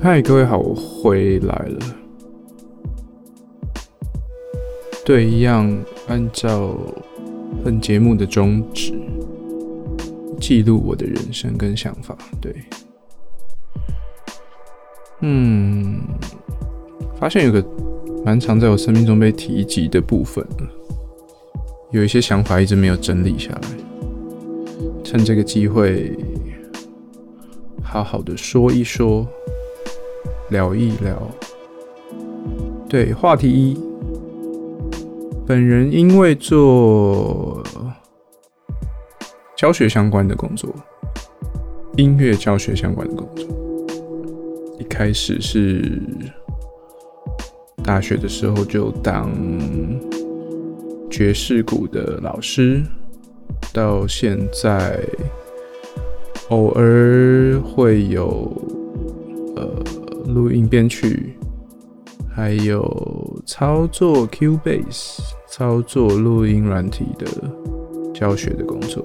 嗨，各位好，我回来了。对，一样按照本节目的宗旨，记录我的人生跟想法。对，嗯，发现有个蛮常在我生命中被提及的部分，有一些想法一直没有整理下来，趁这个机会，好好的说一说。聊一聊，对话题一，本人因为做教学相关的工作，音乐教学相关的工作，一开始是大学的时候就当爵士鼓的老师，到现在偶尔会有。录音编曲，还有操作 Cubase、操作录音软体的教学的工作，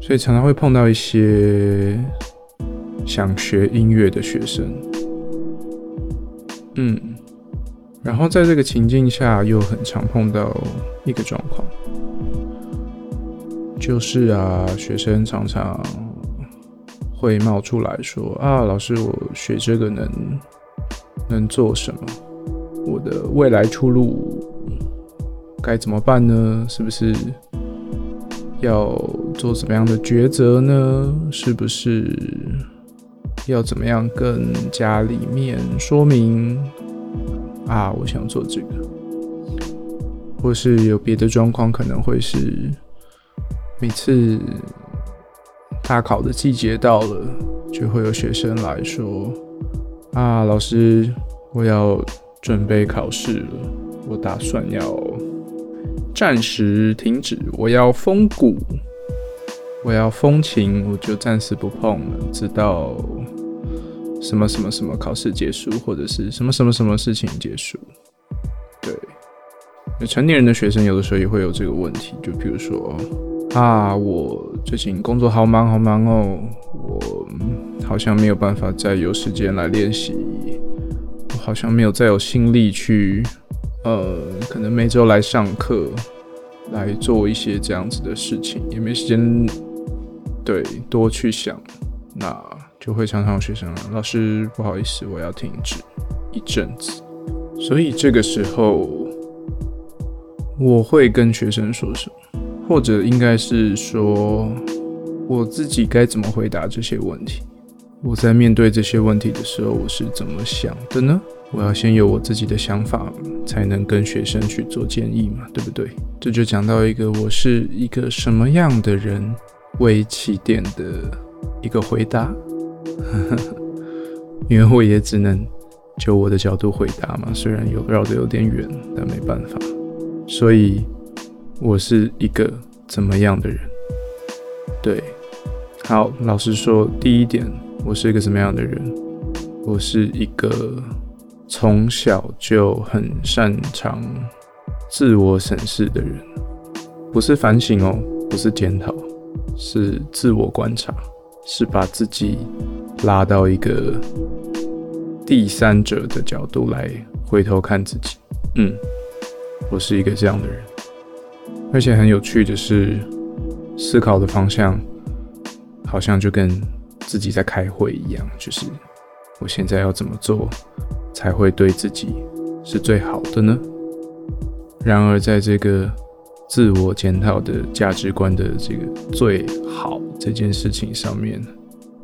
所以常常会碰到一些想学音乐的学生。嗯，然后在这个情境下，又很常碰到一个状况，就是啊，学生常常。会冒出来说啊，老师，我学这个能能做什么？我的未来出路该怎么办呢？是不是要做怎么样的抉择呢？是不是要怎么样跟家里面说明啊？我想做这个，或是有别的状况，可能会是每次。大考的季节到了，就会有学生来说：“啊，老师，我要准备考试了，我打算要暂时停止，我要封鼓，我要封琴，我就暂时不碰了，直到什么什么什么考试结束，或者是什么什么什么事情结束。”对，成年人的学生有的时候也会有这个问题，就比如说。啊，我最近工作好忙好忙哦，我好像没有办法再有时间来练习，我好像没有再有心力去，呃，可能每周来上课，来做一些这样子的事情，也没时间，对，多去想，那就会常常有学生啊，老师不好意思，我要停止一阵子，所以这个时候我会跟学生说什么？或者应该是说，我自己该怎么回答这些问题？我在面对这些问题的时候，我是怎么想的呢？我要先有我自己的想法，才能跟学生去做建议嘛，对不对？这就讲到一个我是一个什么样的人为起点的一个回答，因为我也只能就我的角度回答嘛，虽然有绕得有点远，但没办法，所以。我是一个怎么样的人？对，好，老实说，第一点，我是一个什么样的人？我是一个从小就很擅长自我审视的人，不是反省哦，不是检讨，是自我观察，是把自己拉到一个第三者的角度来回头看自己。嗯，我是一个这样的人。而且很有趣的是，思考的方向好像就跟自己在开会一样，就是我现在要怎么做才会对自己是最好的呢？然而，在这个自我检讨的价值观的这个最好这件事情上面，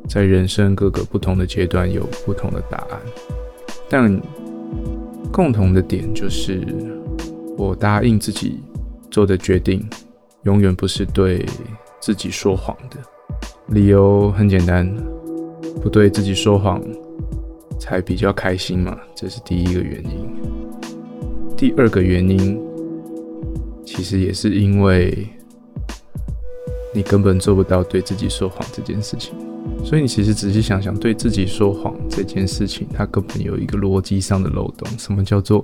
在人生各个不同的阶段有不同的答案，但共同的点就是我答应自己。做的决定永远不是对自己说谎的，理由很简单，不对自己说谎才比较开心嘛，这是第一个原因。第二个原因，其实也是因为你根本做不到对自己说谎这件事情，所以你其实仔细想想，对自己说谎这件事情，它根本有一个逻辑上的漏洞。什么叫做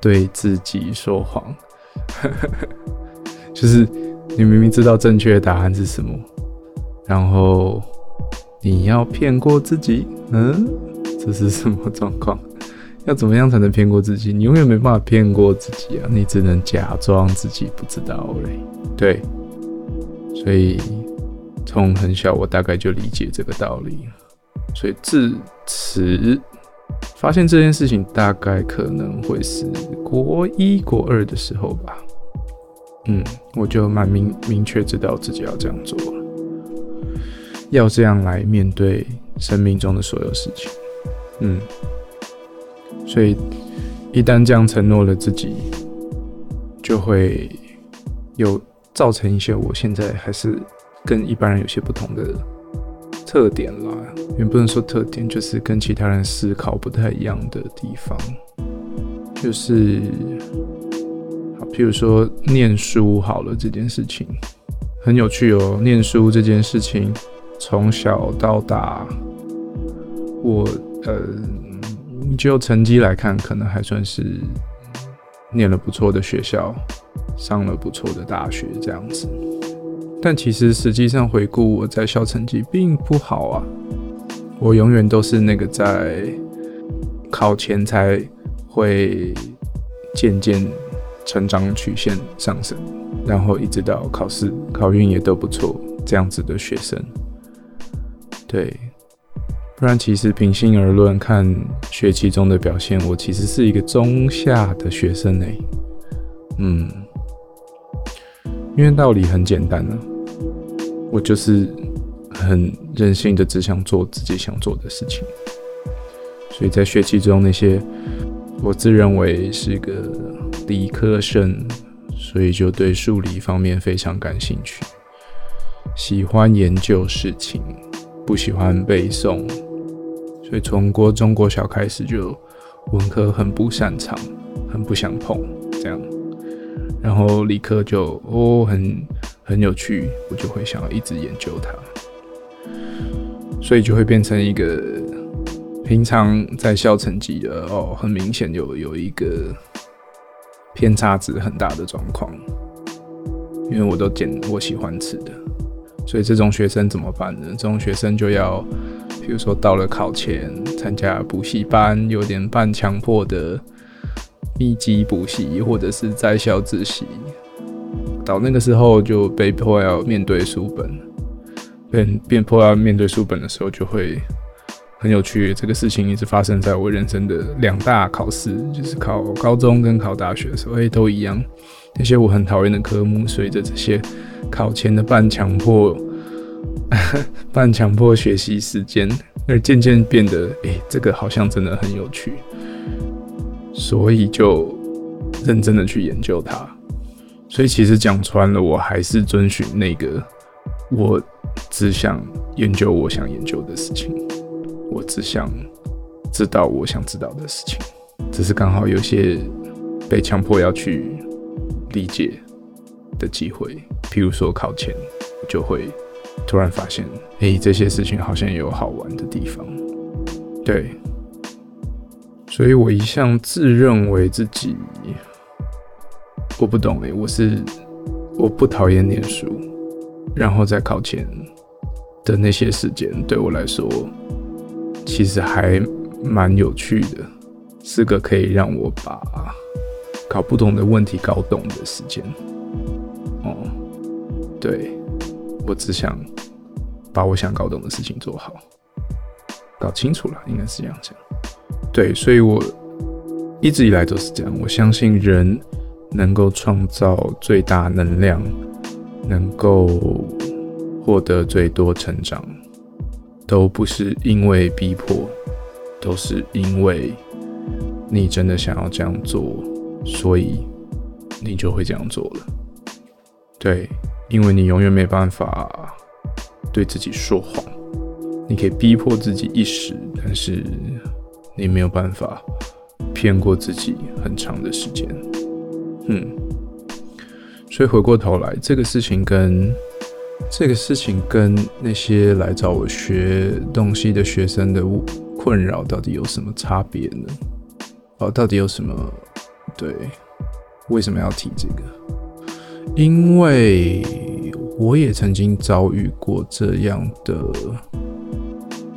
对自己说谎？就是你明明知道正确的答案是什么，然后你要骗过自己，嗯，这是什么状况？要怎么样才能骗过自己？你永远没办法骗过自己啊！你只能假装自己不知道嘞。对，所以从很小我大概就理解这个道理，所以自此发现这件事情大概可能会是国一国二的时候吧。嗯，我就蛮明明确知道自己要这样做了，要这样来面对生命中的所有事情。嗯。所以，一旦这样承诺了自己，就会有造成一些我现在还是跟一般人有些不同的特点啦。也不能说特点，就是跟其他人思考不太一样的地方。就是，好，譬如说念书好了这件事情，很有趣哦。念书这件事情，从小到大，我呃。就成绩来看，可能还算是念了不错的学校，上了不错的大学这样子。但其实实际上回顾我在校成绩并不好啊，我永远都是那个在考前才会渐渐成长曲线上升，然后一直到考试考运也都不错这样子的学生，对。不然，其实平心而论，看学期中的表现，我其实是一个中下的学生诶。嗯，因为道理很简单呢，我就是很任性的，只想做自己想做的事情。所以在学期中那些我自认为是个理科生，所以就对数理方面非常感兴趣，喜欢研究事情，不喜欢背诵。所以从国中国小开始就文科很不擅长，很不想碰这样，然后理科就哦很很有趣，我就会想要一直研究它，所以就会变成一个平常在校成绩的哦，很明显有有一个偏差值很大的状况，因为我都捡我喜欢吃的，所以这种学生怎么办呢？这种学生就要。比如说到了考前参加补习班，有点半强迫的密集补习，或者是在校自习，到那个时候就被迫要面对书本，被被迫要面对书本的时候，就会很有趣。这个事情一直发生在我人生的两大考试，就是考高中跟考大学的时候，哎，都一样。那些我很讨厌的科目，随着这些考前的半强迫。半强迫学习时间，而渐渐变得，诶，这个好像真的很有趣，所以就认真的去研究它。所以其实讲穿了，我还是遵循那个，我只想研究我想研究的事情，我只想知道我想知道的事情，只是刚好有些被强迫要去理解的机会，譬如说考前就会。突然发现，哎，这些事情好像有好玩的地方，对，所以我一向自认为自己，我不懂哎，我是我不讨厌念书，然后在考前的那些时间对我来说，其实还蛮有趣的，是个可以让我把搞不懂的问题搞懂的时间，哦，对。我只想把我想搞懂的事情做好，搞清楚了，应该是这样讲。对，所以我一直以来都是这样。我相信人能够创造最大能量，能够获得最多成长，都不是因为逼迫，都是因为你真的想要这样做，所以你就会这样做了。对。因为你永远没办法对自己说谎，你可以逼迫自己一时，但是你没有办法骗过自己很长的时间。嗯，所以回过头来，这个事情跟这个事情跟那些来找我学东西的学生的困扰到底有什么差别呢？哦，到底有什么？对，为什么要提这个？因为我也曾经遭遇过这样的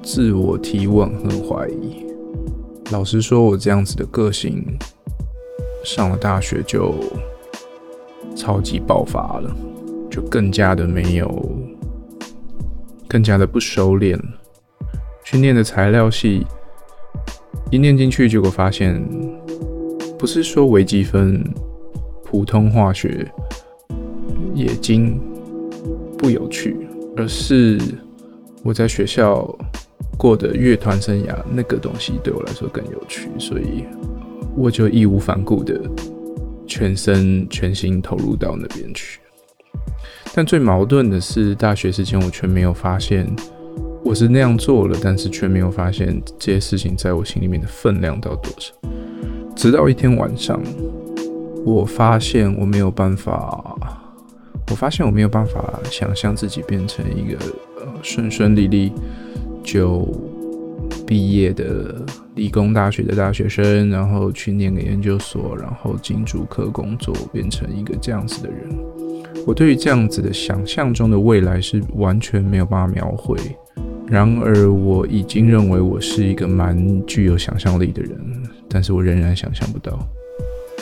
自我提问和怀疑，老实说，我这样子的个性，上了大学就超级爆发了，就更加的没有，更加的不收敛了。去念的材料系，一念进去，结果发现，不是说微积分、普通化学、冶金不有趣，而是我在学校。过的乐团生涯，那个东西对我来说更有趣，所以我就义无反顾的全身全心投入到那边去。但最矛盾的是，大学时间我却没有发现我是那样做了，但是却没有发现这些事情在我心里面的分量到多少。直到一天晚上，我发现我没有办法，我发现我没有办法想象自己变成一个呃顺顺利利。就毕业的理工大学的大学生，然后去念个研究所，然后进主科工作，变成一个这样子的人。我对于这样子的想象中的未来是完全没有办法描绘。然而，我已经认为我是一个蛮具有想象力的人，但是我仍然想象不到。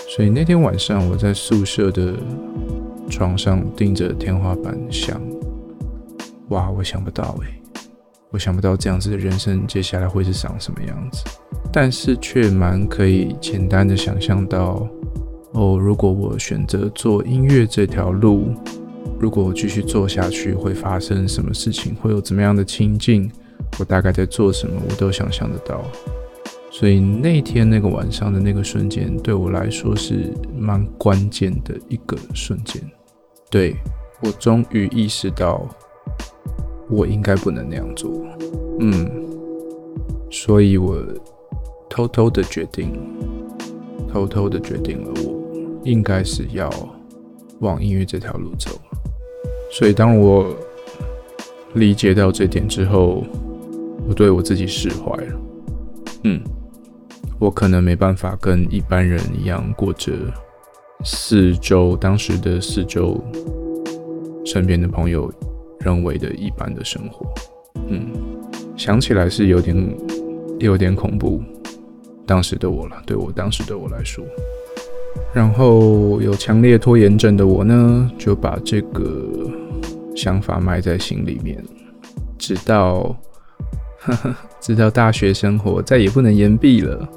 所以那天晚上，我在宿舍的床上盯着天花板想：哇，我想不到诶。我想不到这样子的人生接下来会是长什么样子，但是却蛮可以简单的想象到，哦，如果我选择做音乐这条路，如果我继续做下去，会发生什么事情，会有怎么样的情境，我大概在做什么，我都想象得到。所以那天那个晚上的那个瞬间，对我来说是蛮关键的一个瞬间。对我终于意识到。我应该不能那样做，嗯，所以我偷偷的决定，偷偷的决定了，我应该是要往音乐这条路走。所以当我理解到这点之后，我对我自己释怀了。嗯，我可能没办法跟一般人一样过着四周当时的四周身边的朋友。认为的一般的生活，嗯，想起来是有点有点恐怖。当时的我了，对我当时的我来说，然后有强烈拖延症的我呢，就把这个想法埋在心里面，直到 直到大学生活再也不能延毕了，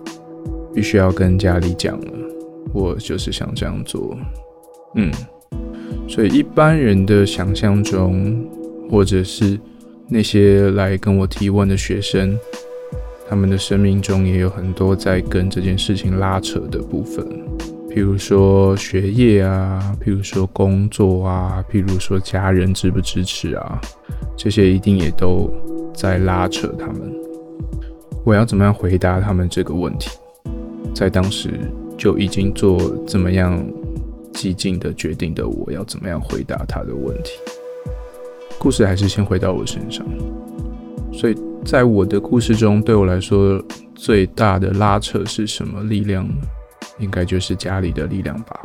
必须要跟家里讲了，我就是想这样做，嗯，所以一般人的想象中。或者是那些来跟我提问的学生，他们的生命中也有很多在跟这件事情拉扯的部分，譬如说学业啊，譬如说工作啊，譬如说家人支不支持啊，这些一定也都在拉扯他们。我要怎么样回答他们这个问题？在当时就已经做怎么样寂静的决定的，我要怎么样回答他的问题？故事还是先回到我身上，所以在我的故事中，对我来说最大的拉扯是什么力量？应该就是家里的力量吧。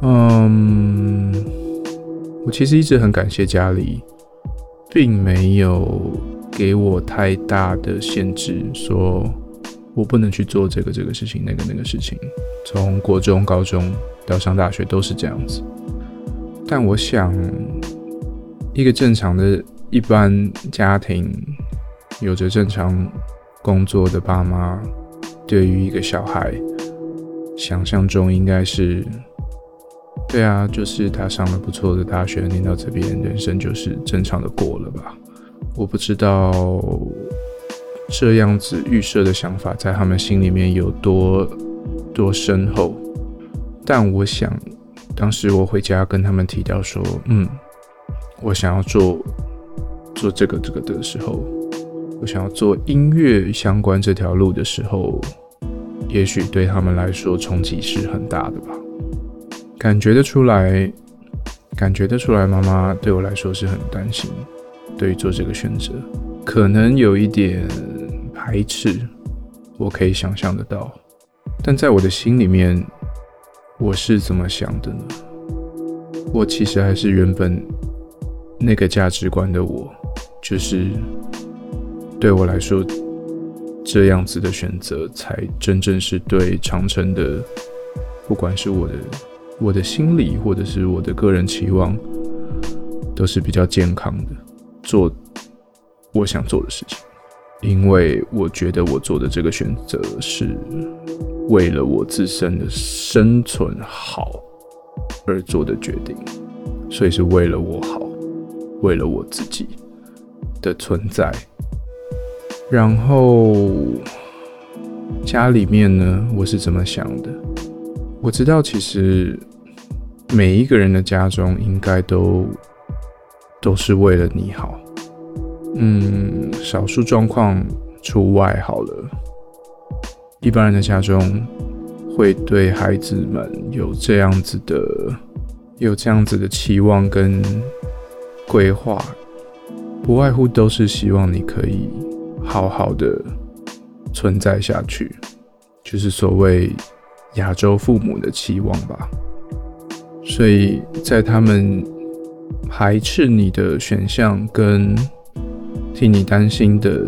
嗯，我其实一直很感谢家里，并没有给我太大的限制，说我不能去做这个这个事情，那个那个事情。从国中、高中到上大学都是这样子，但我想。一个正常的一般家庭，有着正常工作的爸妈，对于一个小孩，想象中应该是，对啊，就是他上了不错的大学，念到这边，人生就是正常的过了吧？我不知道这样子预设的想法在他们心里面有多多深厚，但我想，当时我回家跟他们提到说，嗯。我想要做做这个这个的时候，我想要做音乐相关这条路的时候，也许对他们来说冲击是很大的吧。感觉得出来，感觉得出来，妈妈对我来说是很担心，对于做这个选择，可能有一点排斥，我可以想象得到。但在我的心里面，我是怎么想的呢？我其实还是原本。那个价值观的我，就是对我来说，这样子的选择才真正是对长城的，不管是我的我的心理或者是我的个人期望，都是比较健康的，做我想做的事情，因为我觉得我做的这个选择是为了我自身的生存好而做的决定，所以是为了我好，为了我自己的存在。然后家里面呢，我是怎么想的？我知道，其实每一个人的家中应该都都是为了你好。嗯，少数状况除外好了。一般人的家中会对孩子们有这样子的、有这样子的期望跟规划，不外乎都是希望你可以。好好的存在下去，就是所谓亚洲父母的期望吧。所以在他们排斥你的选项跟替你担心的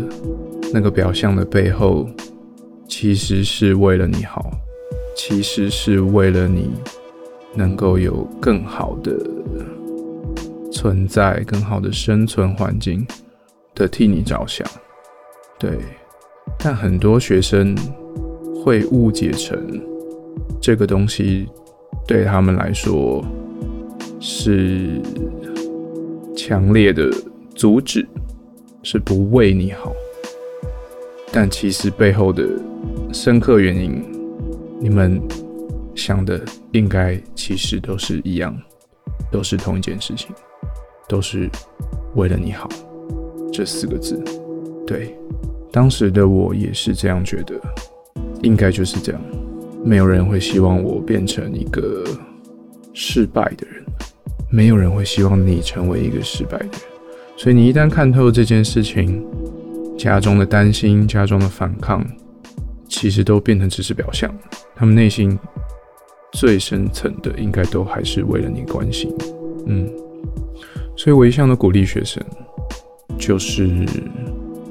那个表象的背后，其实是为了你好，其实是为了你能够有更好的存在、更好的生存环境的替你着想。对，但很多学生会误解成这个东西对他们来说是强烈的阻止，是不为你好。但其实背后的深刻原因，你们想的应该其实都是一样，都是同一件事情，都是为了你好这四个字。对。当时的我也是这样觉得，应该就是这样。没有人会希望我变成一个失败的人，没有人会希望你成为一个失败的人。所以你一旦看透这件事情，家中的担心、家中的反抗，其实都变成只是表象。他们内心最深层的，应该都还是为了你关心。嗯，所以我一向都鼓励学生，就是。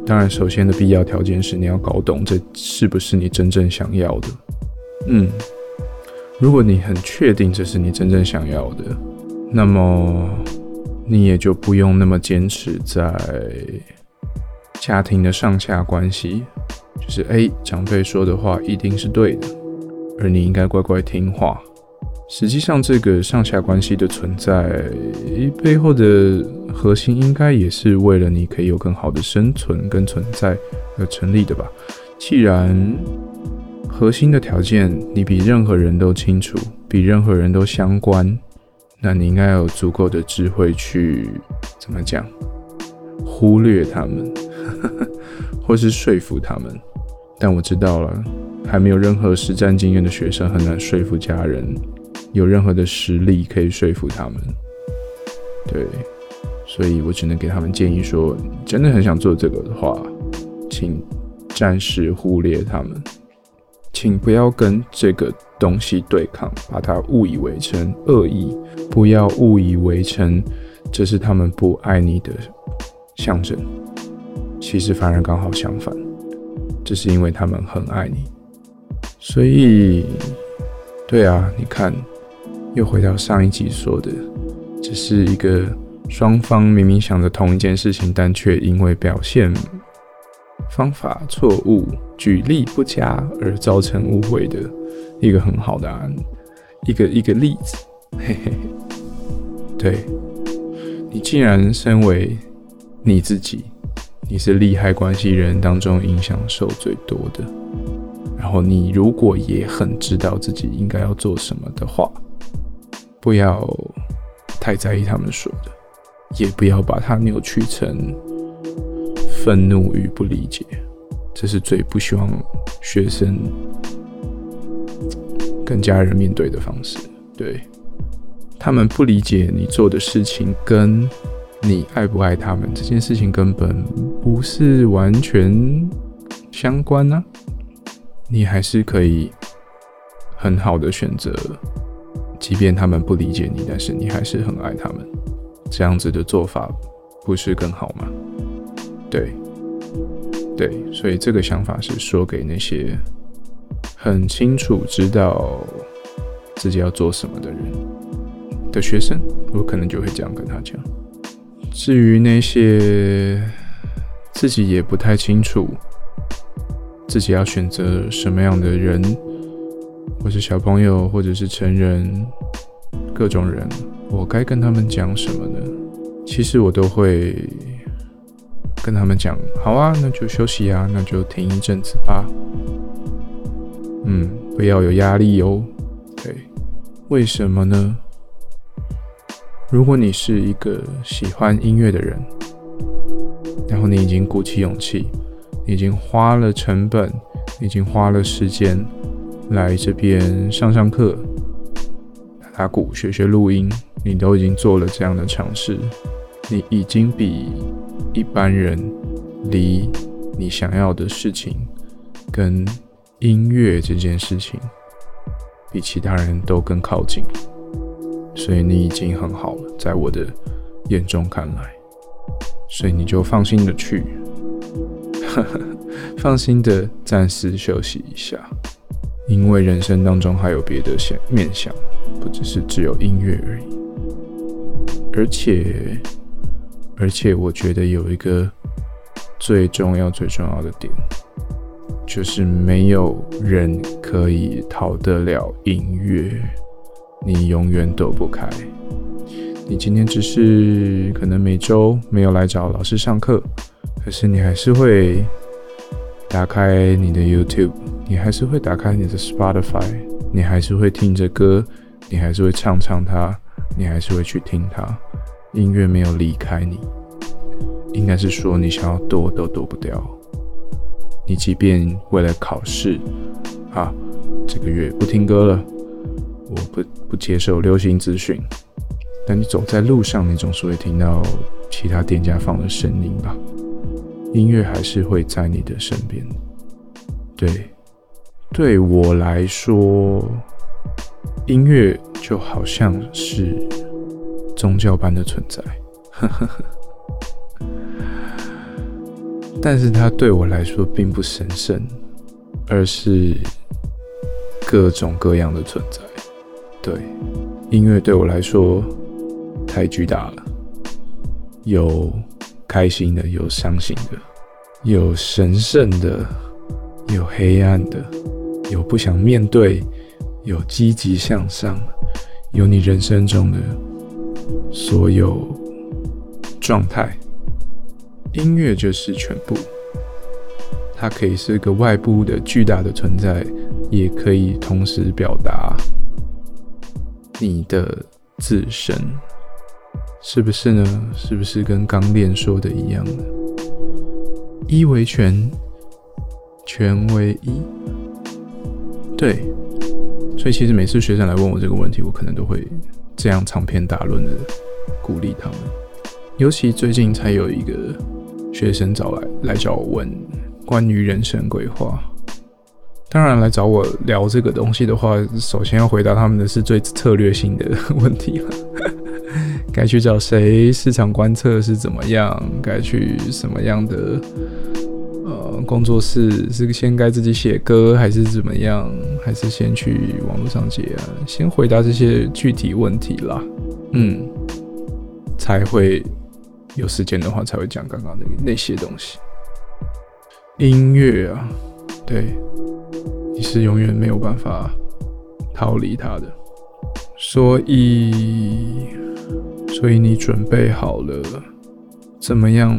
当然，首先的必要条件是你要搞懂这是不是你真正想要的。嗯，如果你很确定这是你真正想要的，那么你也就不用那么坚持在家庭的上下关系，就是 A 长辈说的话一定是对的，而你应该乖乖听话。实际上，这个上下关系的存在背后的核心，应该也是为了你可以有更好的生存跟存在而成立的吧？既然核心的条件你比任何人都清楚，比任何人都相关，那你应该有足够的智慧去怎么讲？忽略他们，或是说服他们？但我知道了，还没有任何实战经验的学生很难说服家人。有任何的实力可以说服他们，对，所以我只能给他们建议说：，真的很想做这个的话，请暂时忽略他们，请不要跟这个东西对抗，把它误以为成恶意，不要误以为成这是他们不爱你的象征，其实反而刚好相反，这是因为他们很爱你，所以，对啊，你看。又回到上一集说的，这是一个双方明明想着同一件事情，但却因为表现方法错误、举例不佳而造成误会的一个很好的案，一个一个例子。嘿嘿，对你既然身为你自己，你是利害关系人当中影响受最多的，然后你如果也很知道自己应该要做什么的话。不要太在意他们说的，也不要把它扭曲成愤怒与不理解，这是最不希望学生跟家人面对的方式。对他们不理解你做的事情，跟你爱不爱他们这件事情根本不是完全相关呢。你还是可以很好的选择。即便他们不理解你，但是你还是很爱他们，这样子的做法不是更好吗？对，对，所以这个想法是说给那些很清楚知道自己要做什么的人的学生，我可能就会这样跟他讲。至于那些自己也不太清楚自己要选择什么样的人，或是小朋友，或者是成人，各种人，我该跟他们讲什么呢？其实我都会。跟他们讲，好啊，那就休息啊，那就停一阵子吧。嗯，不要有压力哦。对，为什么呢？如果你是一个喜欢音乐的人，然后你已经鼓起勇气，已经花了成本，已经花了时间来这边上上课、打打鼓、学学录音，你都已经做了这样的尝试，你已经比。一般人离你想要的事情跟音乐这件事情比其他人都更靠近，所以你已经很好了，在我的眼中看来，所以你就放心的去，放心的暂时休息一下，因为人生当中还有别的想面向，不只是只有音乐而已，而且。而且我觉得有一个最重要、最重要的点，就是没有人可以逃得了音乐，你永远躲不开。你今天只是可能每周没有来找老师上课，可是你还是会打开你的 YouTube，你还是会打开你的 Spotify，你还是会听着歌，你还是会唱唱它，你还是会去听它。音乐没有离开你，应该是说你想要躲都躲不掉。你即便为了考试，啊，这个月不听歌了，我不不接受流行资讯，但你走在路上，你总是会听到其他店家放的声音吧？音乐还是会在你的身边。对，对我来说，音乐就好像是。宗教般的存在，但是它对我来说并不神圣，而是各种各样的存在。对，音乐对我来说太巨大了，有开心的，有伤心的，有神圣的，有黑暗的，有不想面对，有积极向上，有你人生中的。所有状态，音乐就是全部。它可以是个外部的巨大的存在，也可以同时表达你的自身，是不是呢？是不是跟刚练说的一样呢？一为全，全为一。对，所以其实每次学生来问我这个问题，我可能都会。这样长篇大论的鼓励他们，尤其最近才有一个学生找来来找我问关于人生规划。当然来找我聊这个东西的话，首先要回答他们的是最策略性的问题了。该去找谁？市场观测是怎么样？该去什么样的呃？工作室是先该自己写歌，还是怎么样？还是先去网络上接啊？先回答这些具体问题啦，嗯，才会有时间的话才会讲刚刚那那些东西。音乐啊，对，你是永远没有办法逃离它的，所以，所以你准备好了，怎么样？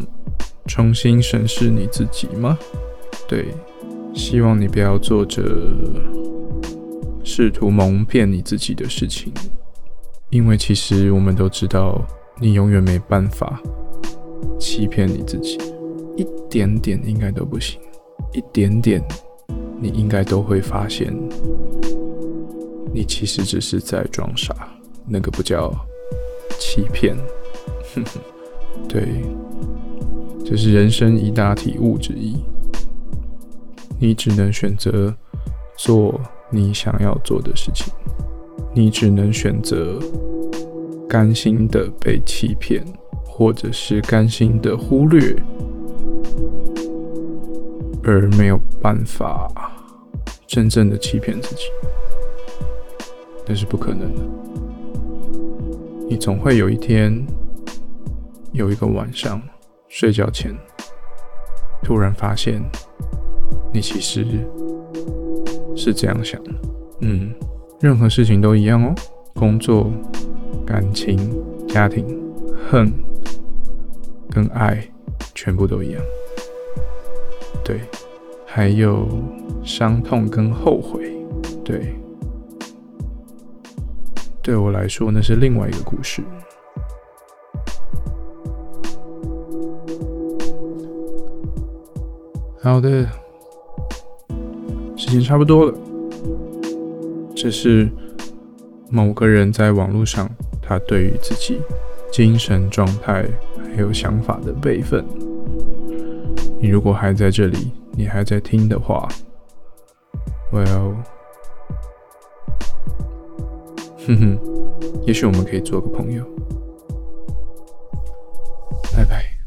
重新审视你自己吗？对，希望你不要做着试图蒙骗你自己的事情，因为其实我们都知道，你永远没办法欺骗你自己，一点点应该都不行，一点点你应该都会发现，你其实只是在装傻，那个不叫欺骗，对。这是人生一大体悟之一。你只能选择做你想要做的事情，你只能选择甘心的被欺骗，或者是甘心的忽略。而没有办法真正的欺骗自己，那是不可能的。你总会有一天，有一个晚上睡觉前，突然发现，你其实是这样想的。嗯，任何事情都一样哦，工作、感情、家庭、恨跟爱，全部都一样。对，还有伤痛跟后悔，对，对我来说那是另外一个故事。好的，时间差不多了。这是某个人在网络上，他对于自己精神状态还有想法的备份。你如果还在这里，你还在听的话，Well，哼哼，也许我们可以做个朋友。拜拜。